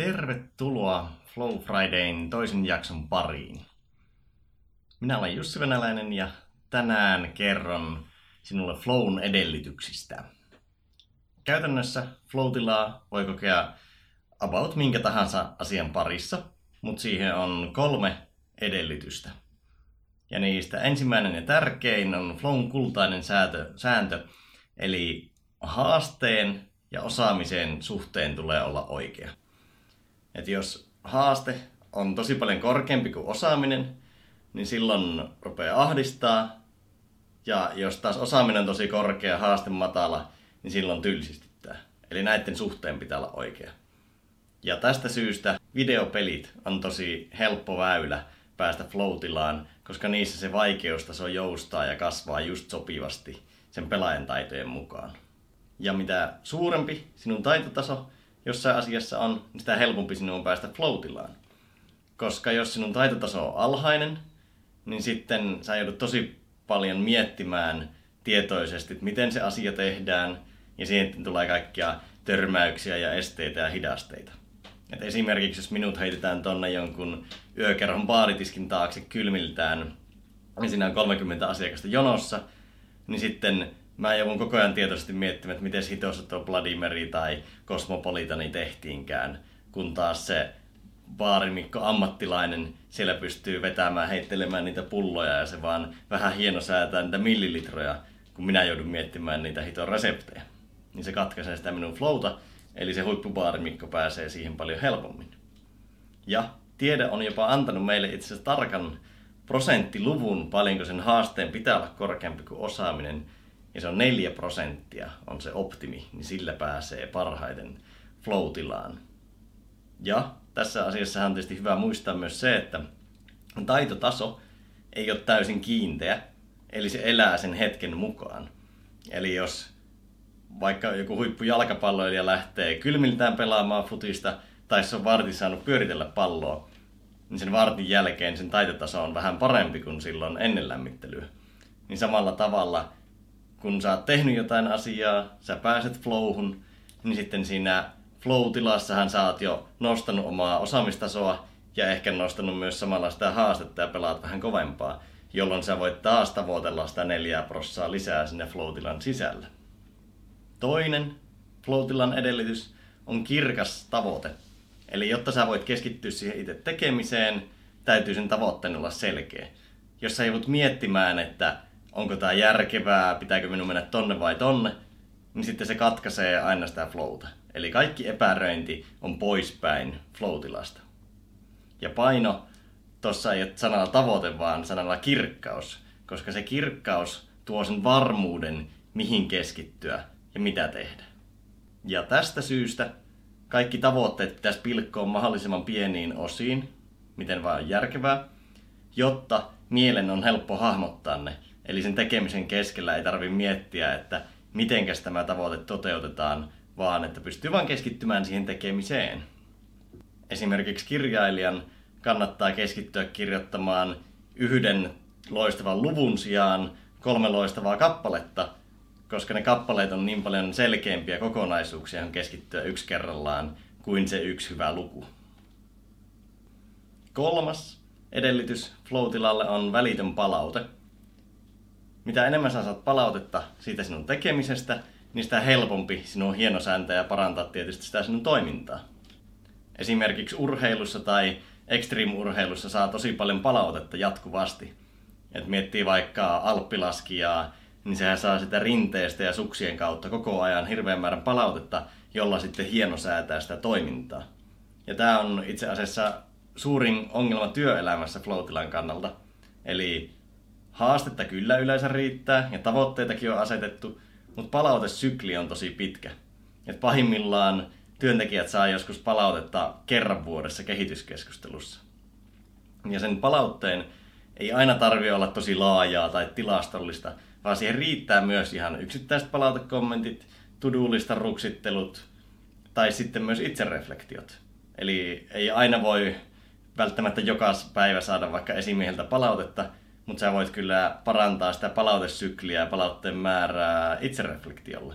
Tervetuloa Flow Fridayn toisen jakson pariin. Minä olen Jussi Venäläinen ja tänään kerron sinulle Flown edellytyksistä. Käytännössä flow voi kokea about minkä tahansa asian parissa, mutta siihen on kolme edellytystä. Ja niistä ensimmäinen ja tärkein on Flown kultainen säätö, sääntö, eli haasteen ja osaamisen suhteen tulee olla oikea. Et jos haaste on tosi paljon korkeampi kuin osaaminen, niin silloin rupeaa ahdistaa. Ja jos taas osaaminen on tosi korkea, haaste matala, niin silloin tylsistyttää. Eli näiden suhteen pitää olla oikea. Ja tästä syystä videopelit on tosi helppo väylä päästä floatilaan, koska niissä se vaikeustaso joustaa ja kasvaa just sopivasti sen pelaajan taitojen mukaan. Ja mitä suurempi sinun taitotaso jossain asiassa on, niin sitä helpompi sinun on päästä floatilaan. Koska jos sinun taitotaso on alhainen, niin sitten sä joudut tosi paljon miettimään tietoisesti, että miten se asia tehdään, ja siihen tulee kaikkia törmäyksiä ja esteitä ja hidasteita. Et esimerkiksi jos minut heitetään tonne jonkun yökerhon baaritiskin taakse kylmiltään, niin siinä on 30 asiakasta jonossa, niin sitten mä joudun koko ajan tietoisesti miettimään, että miten hitossa tuo Vladimiri tai Cosmopolitani tehtiinkään, kun taas se baarimikko ammattilainen siellä pystyy vetämään, heittelemään niitä pulloja ja se vaan vähän hieno säätää niitä millilitroja, kun minä joudun miettimään niitä hiton reseptejä. Niin se katkaisee sitä minun flowta, eli se huippubaarimikko pääsee siihen paljon helpommin. Ja tiede on jopa antanut meille itse asiassa tarkan prosenttiluvun, paljonko sen haasteen pitää olla korkeampi kuin osaaminen, ja se on 4 prosenttia on se optimi, niin sillä pääsee parhaiten flow-tilaan. Ja tässä asiassa on tietysti hyvä muistaa myös se, että taitotaso ei ole täysin kiinteä, eli se elää sen hetken mukaan. Eli jos vaikka joku huippujalkapalloilija lähtee kylmiltään pelaamaan futista, tai se on vartin saanut pyöritellä palloa, niin sen vartin jälkeen sen taitotaso on vähän parempi kuin silloin ennen lämmittelyä. Niin samalla tavalla, kun sä oot tehnyt jotain asiaa, sä pääset flowhun, niin sitten siinä flow-tilassahan sä oot jo nostanut omaa osaamistasoa ja ehkä nostanut myös samalla sitä haastetta ja pelaat vähän kovempaa, jolloin sä voit taas tavoitella sitä neljää prossaa lisää sinne flow-tilan sisällä. Toinen flow-tilan edellytys on kirkas tavoite. Eli jotta sä voit keskittyä siihen itse tekemiseen, täytyy sen tavoitteen olla selkeä. Jos sä joudut miettimään, että onko tämä järkevää, pitääkö minun mennä tonne vai tonne, niin sitten se katkaisee aina sitä flowta. Eli kaikki epäröinti on poispäin flow-tilasta. Ja paino, tuossa ei ole sanalla tavoite, vaan sanalla kirkkaus, koska se kirkkaus tuo sen varmuuden, mihin keskittyä ja mitä tehdä. Ja tästä syystä kaikki tavoitteet pitäisi pilkkoa mahdollisimman pieniin osiin, miten vaan järkevää, jotta mielen on helppo hahmottaa ne. Eli sen tekemisen keskellä ei tarvitse miettiä, että mitenkäs tämä tavoite toteutetaan, vaan että pystyy vain keskittymään siihen tekemiseen. Esimerkiksi kirjailijan kannattaa keskittyä kirjoittamaan yhden loistavan luvun sijaan kolme loistavaa kappaletta, koska ne kappaleet on niin paljon selkeämpiä kokonaisuuksia on keskittyä yksi kerrallaan kuin se yksi hyvä luku. Kolmas edellytys flow on välitön palaute. Mitä enemmän sä saat palautetta siitä sinun tekemisestä, niin sitä helpompi sinun hienosääntää ja parantaa tietysti sitä sinun toimintaa. Esimerkiksi urheilussa tai extreme-urheilussa saa tosi paljon palautetta jatkuvasti. Et miettii vaikka alppilaskijaa, niin sehän saa sitä rinteestä ja suksien kautta koko ajan hirveän määrän palautetta, jolla sitten hienosäätää sitä toimintaa. Ja tämä on itse asiassa suurin ongelma työelämässä floatilan kannalta. Eli haastetta kyllä yleensä riittää ja tavoitteitakin on asetettu, mutta palautesykli on tosi pitkä. Et pahimmillaan työntekijät saa joskus palautetta kerran vuodessa kehityskeskustelussa. Ja sen palautteen ei aina tarvi olla tosi laajaa tai tilastollista, vaan siihen riittää myös ihan yksittäiset palautekommentit, tudullista ruksittelut tai sitten myös itsereflektiot. Eli ei aina voi välttämättä joka päivä saada vaikka esimieheltä palautetta, mutta sä voit kyllä parantaa sitä palautesykliä ja palautteen määrää itsereflektiolla.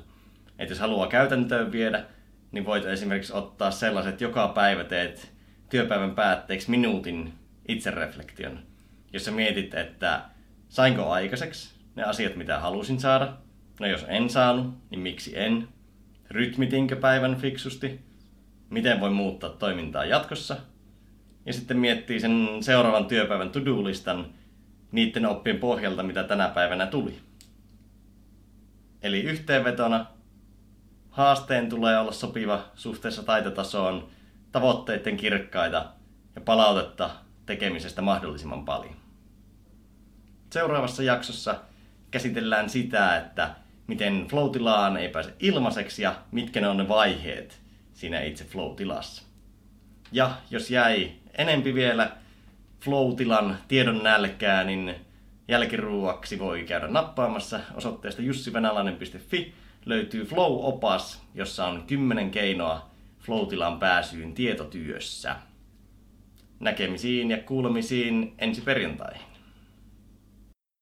Että jos haluaa käytäntöön viedä, niin voit esimerkiksi ottaa sellaiset, joka päivä teet työpäivän päätteeksi minuutin itsereflektion, jossa mietit, että sainko aikaiseksi ne asiat, mitä halusin saada. No jos en saanut, niin miksi en? Rytmitinkö päivän fiksusti? Miten voi muuttaa toimintaa jatkossa? Ja sitten miettii sen seuraavan työpäivän to-do-listan niiden oppien pohjalta, mitä tänä päivänä tuli. Eli yhteenvetona haasteen tulee olla sopiva suhteessa taitotasoon, tavoitteiden kirkkaita ja palautetta tekemisestä mahdollisimman paljon. Seuraavassa jaksossa käsitellään sitä, että miten flow-tilaan ei pääse ilmaiseksi ja mitkä ne on ne vaiheet siinä itse flow-tilassa. Ja jos jäi enempi vielä flow-tilan tiedon nälkää, niin jälkiruuaksi voi käydä nappaamassa osoitteesta jussivenäläinen.fi. Löytyy Flow-opas, jossa on 10 keinoa flow-tilan pääsyyn tietotyössä. Näkemisiin ja kuulemisiin ensi perjantaihin.